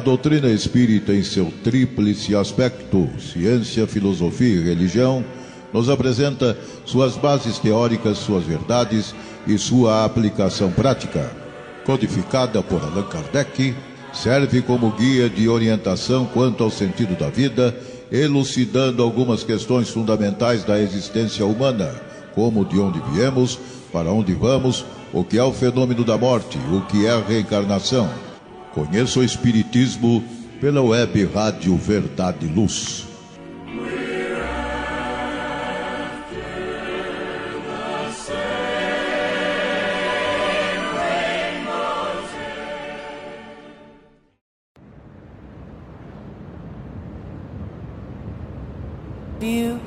doutrina espírita, em seu tríplice aspecto, ciência, filosofia e religião, nos apresenta suas bases teóricas, suas verdades e sua aplicação prática. Codificada por Allan Kardec, serve como guia de orientação quanto ao sentido da vida, elucidando algumas questões fundamentais da existência humana, como de onde viemos, para onde vamos, o que é o fenômeno da morte, o que é a reencarnação. Conheça o Espiritismo pela web Rádio Verdade e Luz.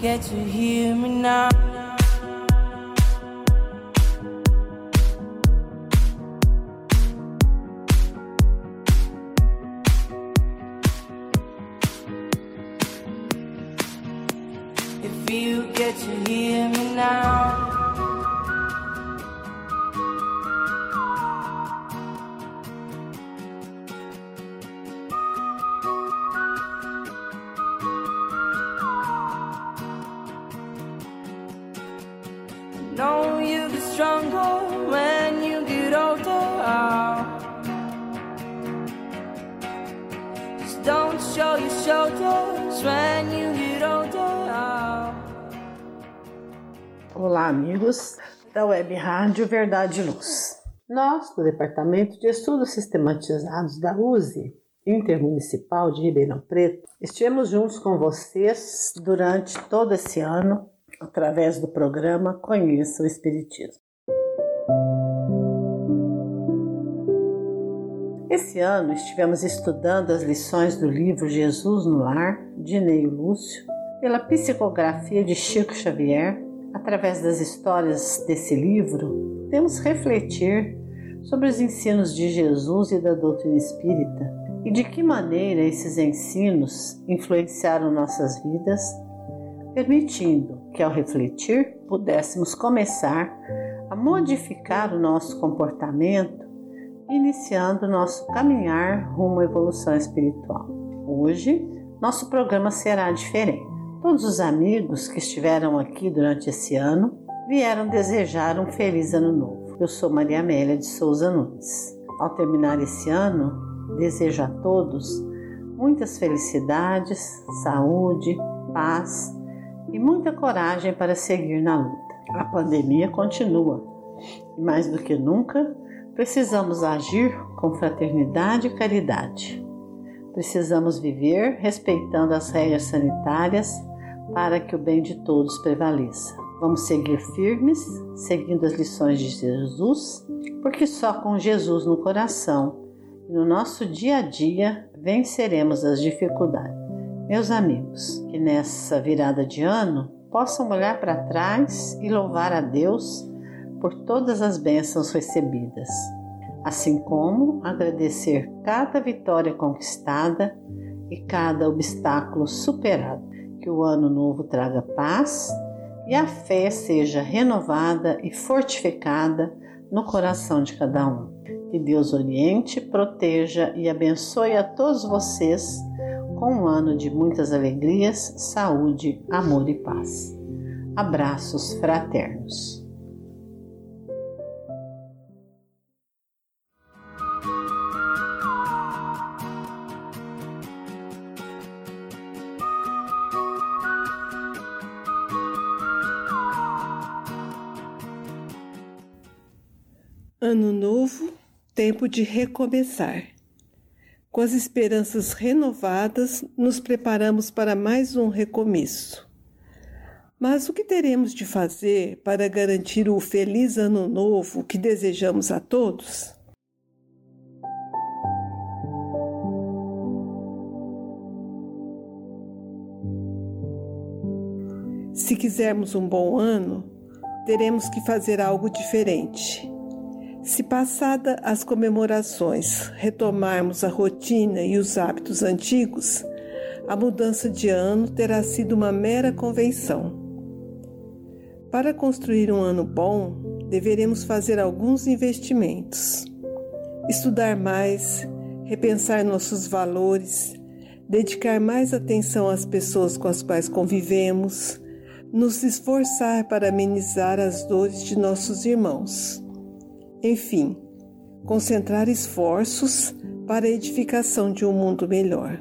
Get to hear me now. Olá, amigos da Web Rádio Verdade e Luz. Nós, do Departamento de Estudos Sistematizados da USE, Intermunicipal de Ribeirão Preto, estivemos juntos com vocês durante todo esse ano, através do programa Conheça o Espiritismo. Esse ano estivemos estudando as lições do livro Jesus no Lar, de Neio Lúcio, pela psicografia de Chico Xavier. Através das histórias desse livro, temos refletir sobre os ensinos de Jesus e da doutrina espírita e de que maneira esses ensinos influenciaram nossas vidas, permitindo que, ao refletir, pudéssemos começar a modificar o nosso comportamento, iniciando nosso caminhar rumo à evolução espiritual. Hoje, nosso programa será diferente. Todos os amigos que estiveram aqui durante esse ano vieram desejar um feliz ano novo. Eu sou Maria Amélia de Souza Nunes. Ao terminar esse ano, desejo a todos muitas felicidades, saúde, paz e muita coragem para seguir na luta. A pandemia continua e, mais do que nunca, precisamos agir com fraternidade e caridade. Precisamos viver respeitando as regras sanitárias para que o bem de todos prevaleça. Vamos seguir firmes, seguindo as lições de Jesus, porque só com Jesus no coração e no nosso dia a dia venceremos as dificuldades. Meus amigos, que nessa virada de ano possam olhar para trás e louvar a Deus por todas as bênçãos recebidas, assim como agradecer cada vitória conquistada e cada obstáculo superado. Que o ano novo traga paz e a fé seja renovada e fortificada no coração de cada um. Que Deus oriente, proteja e abençoe a todos vocês com um ano de muitas alegrias, saúde, amor e paz. Abraços fraternos. Tempo de recomeçar. Com as esperanças renovadas, nos preparamos para mais um recomeço. Mas o que teremos de fazer para garantir o feliz ano novo que desejamos a todos? Se quisermos um bom ano, teremos que fazer algo diferente. Se passada as comemorações retomarmos a rotina e os hábitos antigos, a mudança de ano terá sido uma mera convenção. Para construir um ano bom, deveremos fazer alguns investimentos. Estudar mais, repensar nossos valores, dedicar mais atenção às pessoas com as quais convivemos, nos esforçar para amenizar as dores de nossos irmãos. Enfim, concentrar esforços para a edificação de um mundo melhor.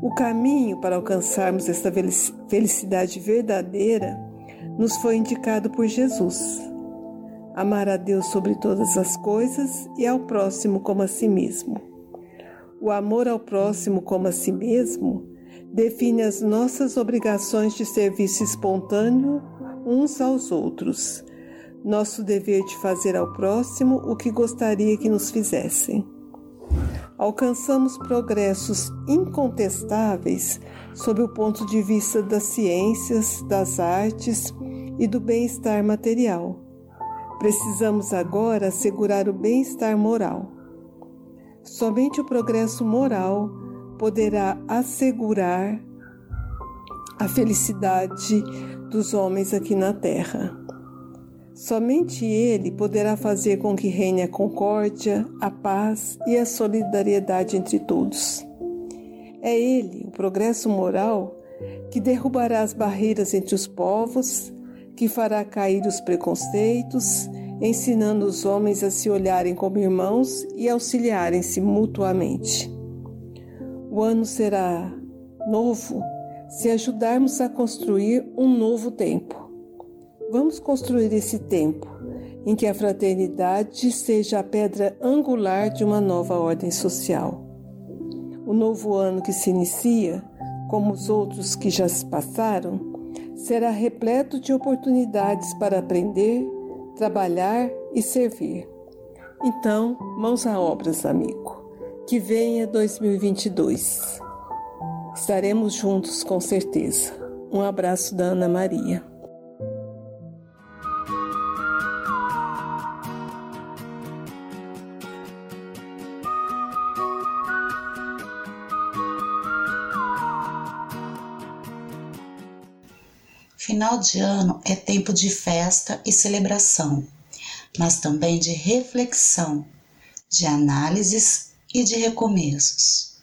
O caminho para alcançarmos esta felicidade verdadeira nos foi indicado por Jesus. Amar a Deus sobre todas as coisas e ao próximo como a si mesmo. O amor ao próximo como a si mesmo define as nossas obrigações de serviço espontâneo uns aos outros, nosso dever de fazer ao próximo o que gostaria que nos fizessem. Alcançamos progressos incontestáveis sob o ponto de vista das ciências, das artes e do bem-estar material. Precisamos agora assegurar o bem-estar moral. Somente o progresso moral poderá assegurar a felicidade dos homens aqui na Terra. Somente ele poderá fazer com que reine a concórdia, a paz e a solidariedade entre todos. É ele, o progresso moral, que derrubará as barreiras entre os povos, que fará cair os preconceitos, ensinando os homens a se olharem como irmãos e auxiliarem-se mutuamente. O ano será novo se ajudarmos a construir um novo tempo. Vamos construir esse tempo em que a fraternidade seja a pedra angular de uma nova ordem social. O novo ano que se inicia, como os outros que já se passaram, será repleto de oportunidades para aprender, trabalhar e servir. Então, mãos à obras, amigo. Que venha 2022. Estaremos juntos com certeza. Um abraço da Ana Maria. Final de ano é tempo de festa e celebração, mas também de reflexão, de análises e de recomeços.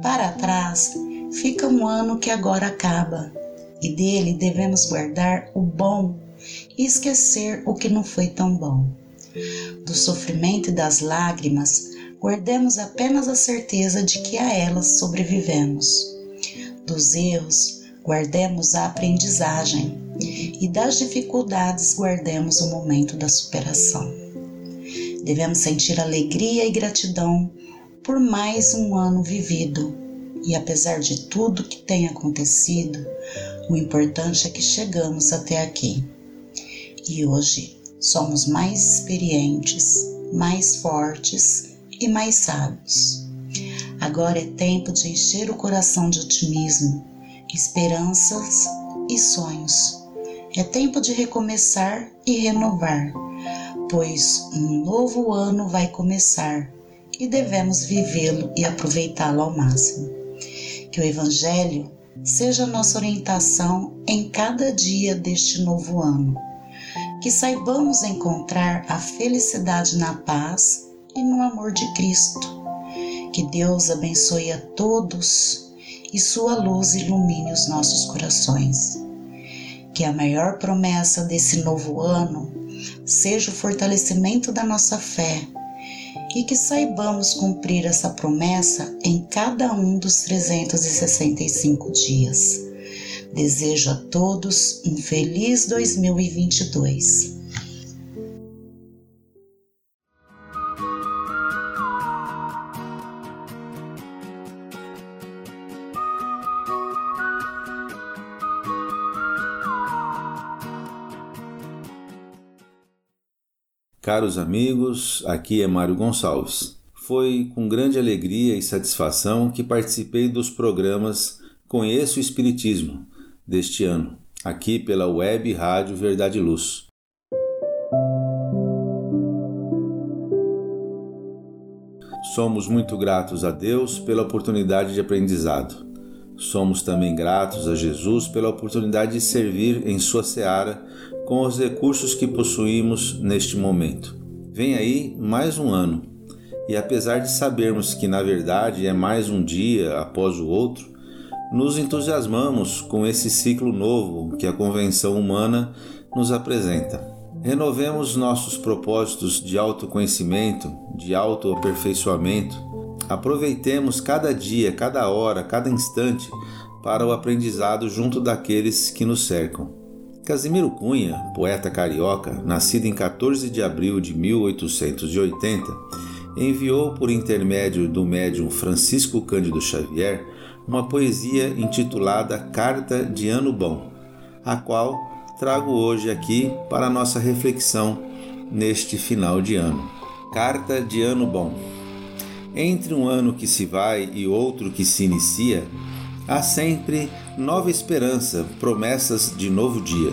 Para trás fica um ano que agora acaba, e dele devemos guardar o bom e esquecer o que não foi tão bom. Do sofrimento e das lágrimas, guardemos apenas a certeza de que a elas sobrevivemos dos erros, guardemos a aprendizagem e das dificuldades, guardemos o momento da superação. Devemos sentir alegria e gratidão por mais um ano vivido. E apesar de tudo que tem acontecido, o importante é que chegamos até aqui. E hoje somos mais experientes, mais fortes e mais sábios. Agora é tempo de encher o coração de otimismo, esperanças e sonhos. É tempo de recomeçar e renovar, pois um novo ano vai começar e devemos vivê-lo e aproveitá-lo ao máximo. Que o Evangelho seja nossa orientação em cada dia deste novo ano. Que saibamos encontrar a felicidade na paz e no amor de Cristo que Deus abençoe a todos e sua luz ilumine os nossos corações. Que a maior promessa desse novo ano seja o fortalecimento da nossa fé e que saibamos cumprir essa promessa em cada um dos 365 dias. Desejo a todos um feliz 2022. Caros amigos, aqui é Mário Gonçalves. Foi com grande alegria e satisfação que participei dos programas Conheço o Espiritismo deste ano, aqui pela Web Rádio Verdade e Luz. Somos muito gratos a Deus pela oportunidade de aprendizado. Somos também gratos a Jesus pela oportunidade de servir em Sua seara com os recursos que possuímos neste momento. Vem aí mais um ano, e apesar de sabermos que na verdade é mais um dia após o outro, nos entusiasmamos com esse ciclo novo que a convenção humana nos apresenta. Renovemos nossos propósitos de autoconhecimento, de autoaperfeiçoamento. Aproveitemos cada dia, cada hora, cada instante para o aprendizado junto daqueles que nos cercam. Casimiro Cunha, poeta carioca, nascido em 14 de abril de 1880, enviou por intermédio do médium Francisco Cândido Xavier uma poesia intitulada Carta de Ano Bom, a qual trago hoje aqui para nossa reflexão neste final de ano. Carta de Ano Bom. Entre um ano que se vai e outro que se inicia, há sempre nova esperança, promessas de novo dia.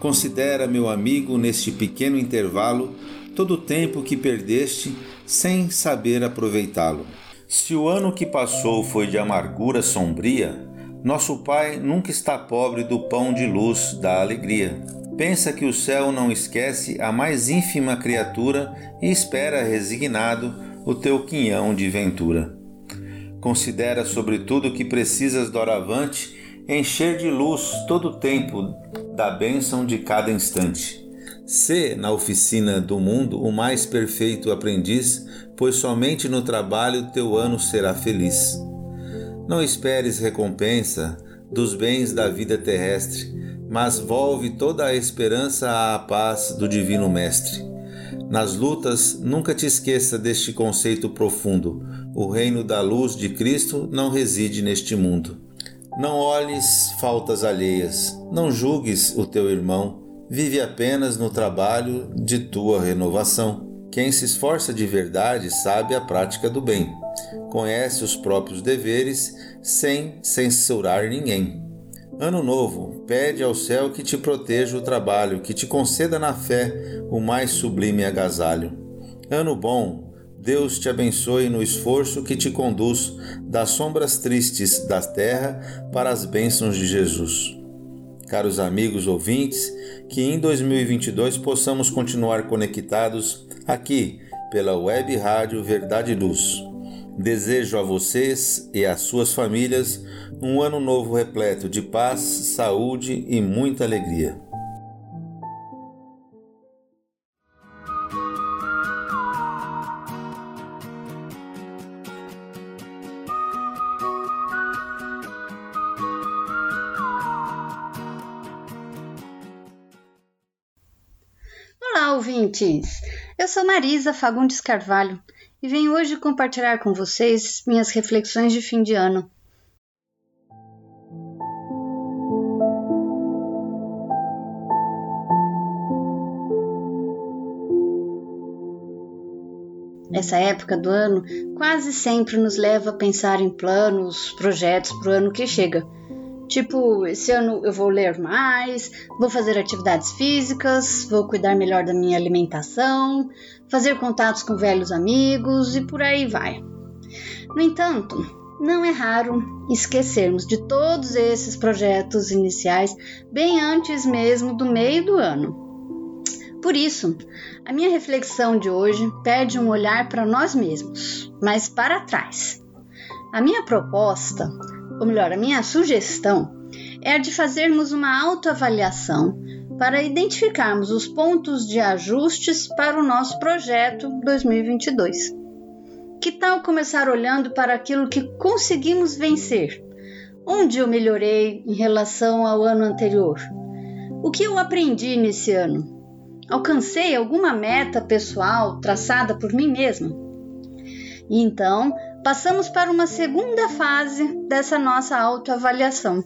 Considera, meu amigo, neste pequeno intervalo, todo o tempo que perdeste sem saber aproveitá-lo. Se o ano que passou foi de amargura sombria, nosso Pai nunca está pobre do pão de luz da alegria. Pensa que o céu não esquece a mais ínfima criatura e espera resignado o teu quinhão de ventura. Considera, sobretudo, que precisas doravante encher de luz todo o tempo da bênção de cada instante. Sê, na oficina do mundo, o mais perfeito aprendiz, pois somente no trabalho teu ano será feliz. Não esperes recompensa dos bens da vida terrestre, mas volve toda a esperança à paz do Divino Mestre. Nas lutas, nunca te esqueça deste conceito profundo: o reino da luz de Cristo não reside neste mundo. Não olhes faltas alheias, não julgues o teu irmão, vive apenas no trabalho de tua renovação. Quem se esforça de verdade sabe a prática do bem, conhece os próprios deveres sem censurar ninguém. Ano novo, pede ao céu que te proteja o trabalho, que te conceda na fé o mais sublime agasalho. Ano bom, Deus te abençoe no esforço que te conduz das sombras tristes da terra para as bênçãos de Jesus. Caros amigos ouvintes, que em 2022 possamos continuar conectados aqui pela Web Rádio Verdade e Luz. Desejo a vocês e às suas famílias um ano novo repleto de paz, saúde e muita alegria. Olá, ouvintes! Eu sou Marisa Fagundes Carvalho e venho hoje compartilhar com vocês minhas reflexões de fim de ano. Essa época do ano quase sempre nos leva a pensar em planos, projetos para o ano que chega Tipo, esse ano eu vou ler mais, vou fazer atividades físicas, vou cuidar melhor da minha alimentação, fazer contatos com velhos amigos e por aí vai. No entanto, não é raro esquecermos de todos esses projetos iniciais bem antes mesmo do meio do ano. Por isso, a minha reflexão de hoje pede um olhar para nós mesmos, mas para trás. A minha proposta ou melhor, a minha sugestão é de fazermos uma autoavaliação para identificarmos os pontos de ajustes para o nosso projeto 2022. Que tal começar olhando para aquilo que conseguimos vencer? Onde eu melhorei em relação ao ano anterior? O que eu aprendi nesse ano? Alcancei alguma meta pessoal traçada por mim mesma? E então, passamos para uma segunda fase dessa nossa autoavaliação.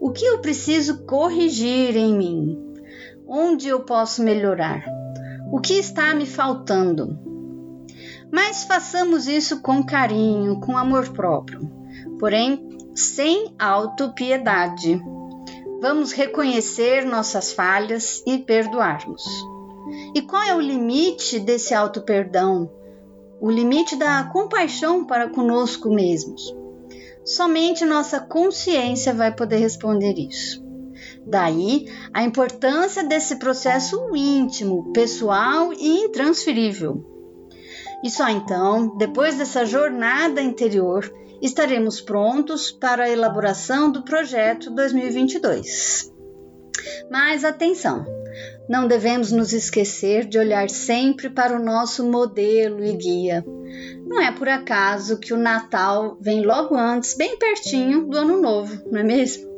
O que eu preciso corrigir em mim? Onde eu posso melhorar? O que está me faltando? Mas façamos isso com carinho, com amor próprio, porém sem autopiedade. Vamos reconhecer nossas falhas e perdoarmos. E qual é o limite desse auto-perdão? O limite da compaixão para conosco mesmos. Somente nossa consciência vai poder responder isso. Daí a importância desse processo íntimo, pessoal e intransferível. E só então, depois dessa jornada interior, estaremos prontos para a elaboração do projeto 2022. Mas atenção! Não devemos nos esquecer de olhar sempre para o nosso modelo e guia. Não é por acaso que o Natal vem logo antes, bem pertinho do Ano Novo, não é mesmo?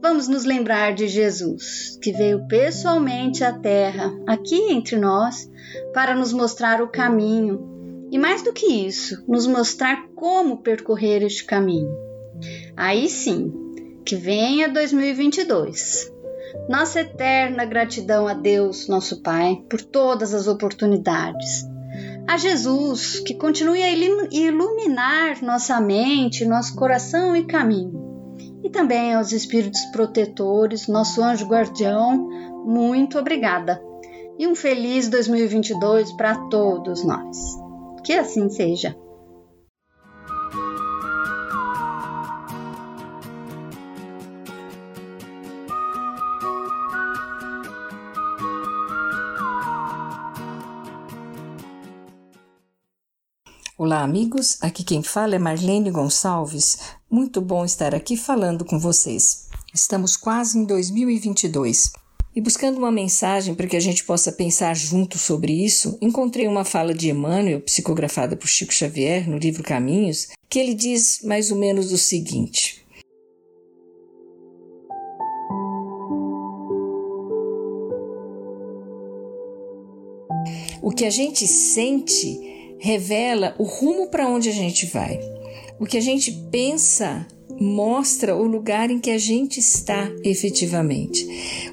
Vamos nos lembrar de Jesus, que veio pessoalmente à Terra, aqui entre nós, para nos mostrar o caminho e, mais do que isso, nos mostrar como percorrer este caminho. Aí sim, que venha 2022 nossa eterna gratidão a Deus, nosso Pai, por todas as oportunidades. A Jesus, que continue a iluminar nossa mente, nosso coração e caminho. E também aos espíritos protetores, nosso anjo guardião, muito obrigada. E um feliz 2022 para todos nós. Que assim seja. Olá, amigos. Aqui quem fala é Marlene Gonçalves. Muito bom estar aqui falando com vocês. Estamos quase em 2022 e buscando uma mensagem para que a gente possa pensar junto sobre isso, encontrei uma fala de Emmanuel, psicografada por Chico Xavier no livro Caminhos, que ele diz mais ou menos o seguinte: O que a gente sente revela o rumo para onde a gente vai. O que a gente pensa mostra o lugar em que a gente está efetivamente.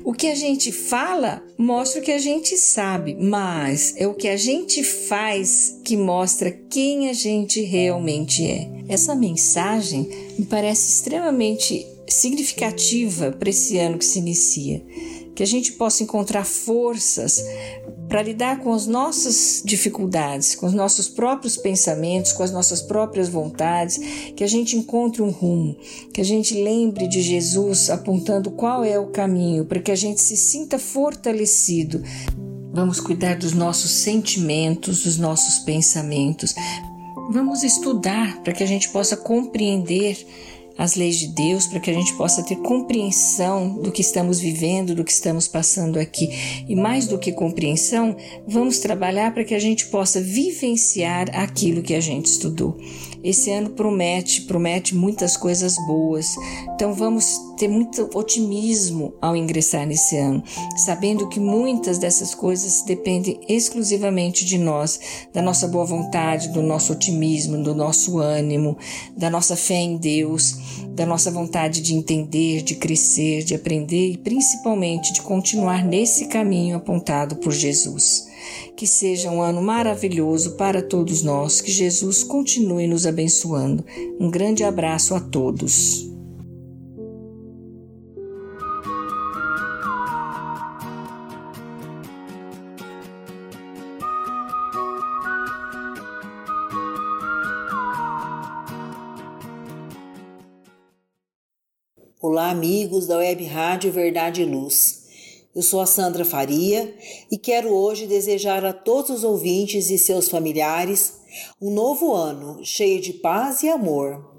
O que a gente fala mostra o que a gente sabe, mas é o que a gente faz que mostra quem a gente realmente é. Essa mensagem me parece extremamente significativa para esse ano que se inicia. Que a gente possa encontrar forças para lidar com as nossas dificuldades, com os nossos próprios pensamentos, com as nossas próprias vontades, que a gente encontre um rumo, que a gente lembre de Jesus apontando qual é o caminho, para que a gente se sinta fortalecido. Vamos cuidar dos nossos sentimentos, dos nossos pensamentos. Vamos estudar para que a gente possa compreender as leis de Deus para que a gente possa ter compreensão do que estamos vivendo, do que estamos passando aqui. E mais do que compreensão, vamos trabalhar para que a gente possa vivenciar aquilo que a gente estudou. Esse ano promete, promete muitas coisas boas. Então vamos ter muito otimismo ao ingressar nesse ano, sabendo que muitas dessas coisas dependem exclusivamente de nós, da nossa boa vontade, do nosso otimismo, do nosso ânimo, da nossa fé em Deus, da nossa vontade de entender, de crescer, de aprender e principalmente de continuar nesse caminho apontado por Jesus. Que seja um ano maravilhoso para todos nós, que Jesus continue nos abençoando. Um grande abraço a todos. Olá, amigos da Web Rádio Verdade e Luz. Eu sou a Sandra Faria e quero hoje desejar a todos os ouvintes e seus familiares um novo ano cheio de paz e amor.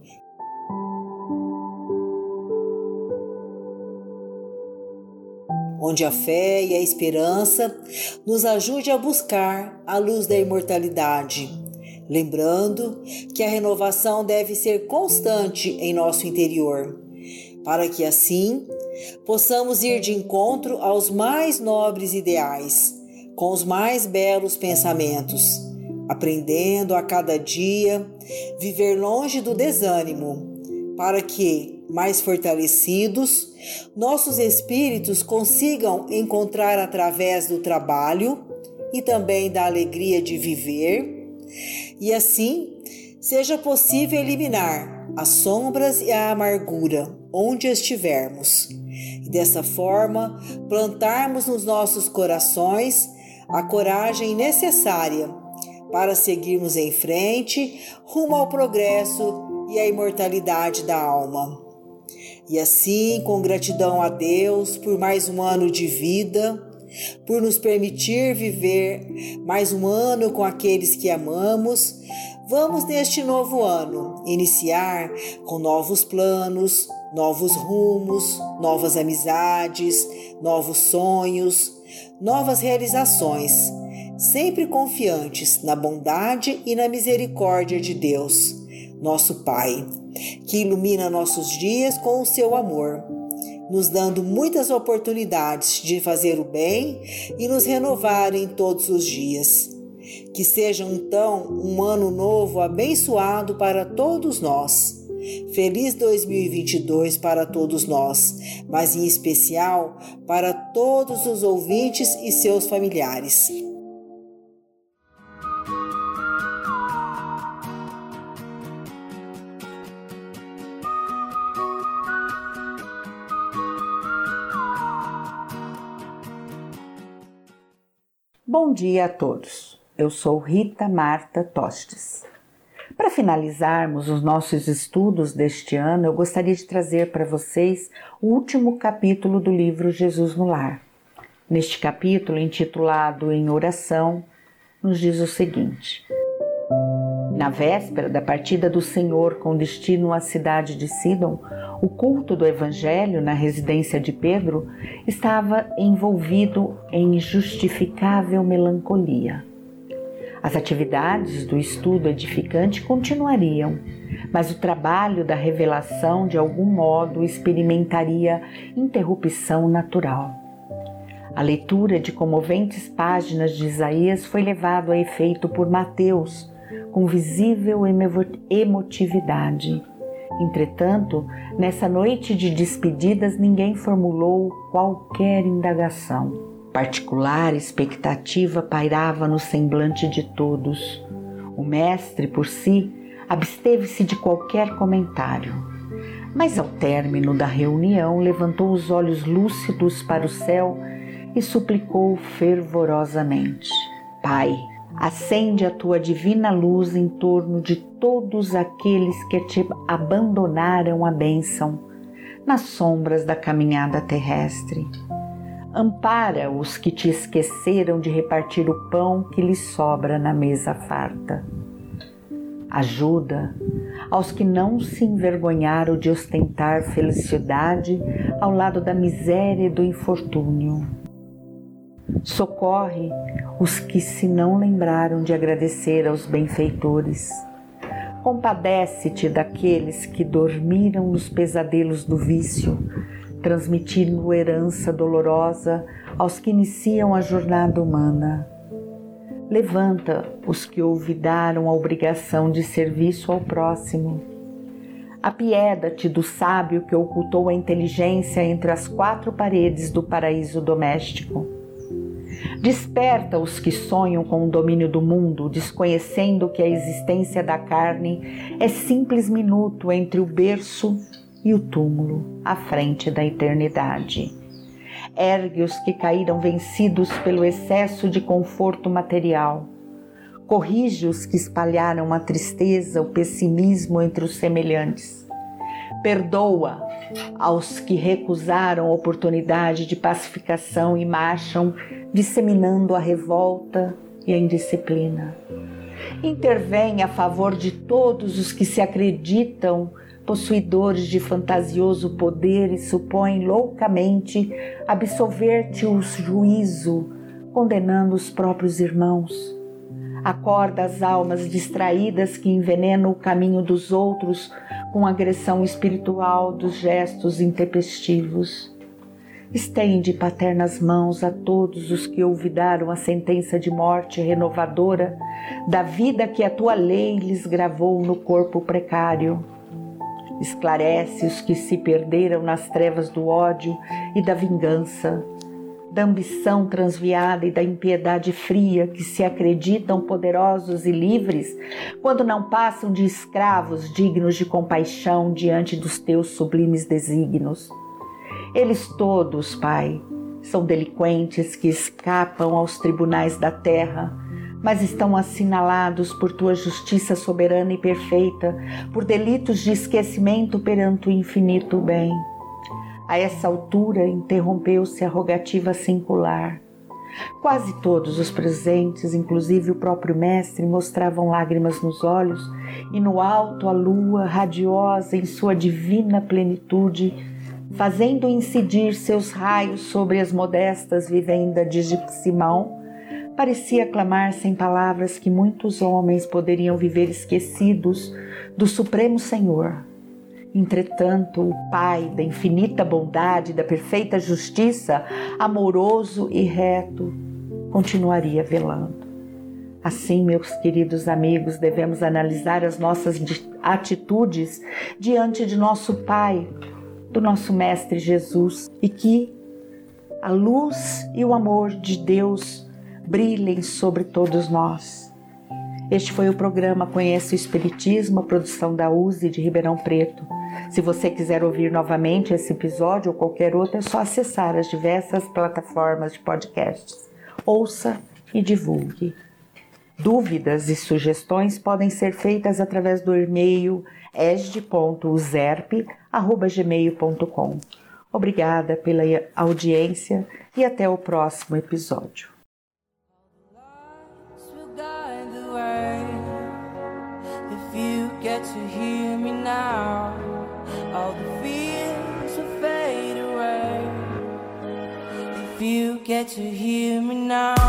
Onde a fé e a esperança nos ajude a buscar a luz da imortalidade, lembrando que a renovação deve ser constante em nosso interior, para que assim possamos ir de encontro aos mais nobres ideais, com os mais belos pensamentos, aprendendo a cada dia viver longe do desânimo, para que, mais fortalecidos, nossos espíritos consigam encontrar através do trabalho e também da alegria de viver, e assim seja possível eliminar as sombras e a amargura onde estivermos e dessa forma plantarmos nos nossos corações a coragem necessária para seguirmos em frente rumo ao progresso e a imortalidade da alma. E assim, com gratidão a Deus por mais um ano de vida, por nos permitir viver mais um ano com aqueles que amamos, vamos neste novo ano iniciar com novos planos, novos rumos, novas amizades, novos sonhos, novas realizações, sempre confiantes na bondade e na misericórdia de Deus, nosso Pai, que ilumina nossos dias com o seu amor, nos dando muitas oportunidades de fazer o bem e nos renovar em todos os dias. Que seja então um ano novo abençoado para todos nós Feliz 2022 para todos nós, mas em especial para todos os ouvintes e seus familiares. Bom dia a todos. Eu sou Rita Marta Tostes. Para finalizarmos os nossos estudos deste ano, eu gostaria de trazer para vocês o último capítulo do livro Jesus no Lar. Neste capítulo, intitulado Em Oração, nos diz o seguinte: Na véspera da partida do Senhor com destino à cidade de Sidon, o culto do Evangelho na residência de Pedro estava envolvido em justificável melancolia. As atividades do estudo edificante continuariam, mas o trabalho da revelação de algum modo experimentaria interrupção natural. A leitura de comoventes páginas de Isaías foi levado a efeito por Mateus, com visível emotividade. Entretanto, nessa noite de despedidas, ninguém formulou qualquer indagação. Particular expectativa pairava no semblante de todos. O mestre, por si, absteve-se de qualquer comentário. Mas ao término da reunião, levantou os olhos lúcidos para o céu e suplicou fervorosamente: Pai, acende a tua divina luz em torno de todos aqueles que te abandonaram a bênção nas sombras da caminhada terrestre Ampara os que te esqueceram de repartir o pão que lhes sobra na mesa farta. Ajuda aos que não se envergonharam de ostentar felicidade ao lado da miséria e do infortúnio. Socorre os que se não lembraram de agradecer aos benfeitores. Compadece-te daqueles que dormiram nos pesadelos do vício, transmitindo herança dolorosa aos que iniciam a jornada humana. Levanta os que olvidaram a obrigação de serviço ao próximo. Apieda-te do sábio que ocultou a inteligência entre as quatro paredes do paraíso doméstico. Desperta os que sonham com o domínio do mundo, desconhecendo que a existência da carne é simples minuto entre o berço e o túmulo à frente da eternidade. Ergue os que caíram vencidos pelo excesso de conforto material. Corrige os que espalharam a tristeza, o pessimismo entre os semelhantes. Perdoa aos que recusaram a oportunidade de pacificação e marcham disseminando a revolta e a indisciplina. Intervém a favor de todos os que se acreditam possuidores de fantasioso poder e supõem loucamente absolver-te o juízo, condenando os próprios irmãos. Acorda as almas distraídas que envenenam o caminho dos outros com agressão espiritual dos gestos intempestivos. Estende paternas mãos a todos os que olvidaram a sentença de morte renovadora da vida que a tua lei lhes gravou no corpo precário Esclarece os que se perderam nas trevas do ódio e da vingança, da ambição transviada e da impiedade fria que se acreditam poderosos e livres quando não passam de escravos dignos de compaixão diante dos teus sublimes desígnios. Eles todos, Pai, são delinquentes que escapam aos tribunais da terra mas estão assinalados por tua justiça soberana e perfeita, por delitos de esquecimento perante o infinito bem. A essa altura interrompeu-se a rogativa singular. Quase todos os presentes, inclusive o próprio mestre, mostravam lágrimas nos olhos, e no alto a lua, radiosa em sua divina plenitude, fazendo incidir seus raios sobre as modestas vivendas de Simão, parecia clamar sem palavras que muitos homens poderiam viver esquecidos do Supremo Senhor. Entretanto, o Pai da infinita bondade, da perfeita justiça, amoroso e reto, continuaria velando. Assim, meus queridos amigos, devemos analisar as nossas atitudes diante de nosso Pai, do nosso Mestre Jesus, e que a luz e o amor de Deus brilhem sobre todos nós. Este foi o programa Conheça o Espiritismo, produção da USE de Ribeirão Preto. Se você quiser ouvir novamente esse episódio ou qualquer outro, é só acessar as diversas plataformas de podcasts. Ouça e divulgue. Dúvidas e sugestões podem ser feitas através do e-mail esd.userp.gmail.com. Obrigada pela audiência e até o próximo episódio. Get to hear me now. All the fears will fade away. If you get to hear me now.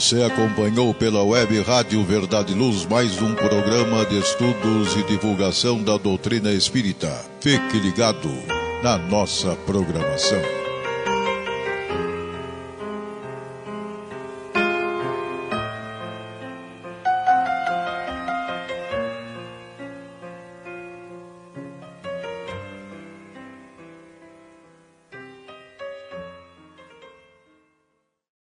Você acompanhou pela web Rádio Verdade Luz mais um programa de estudos e divulgação da doutrina espírita. Fique ligado na nossa programação.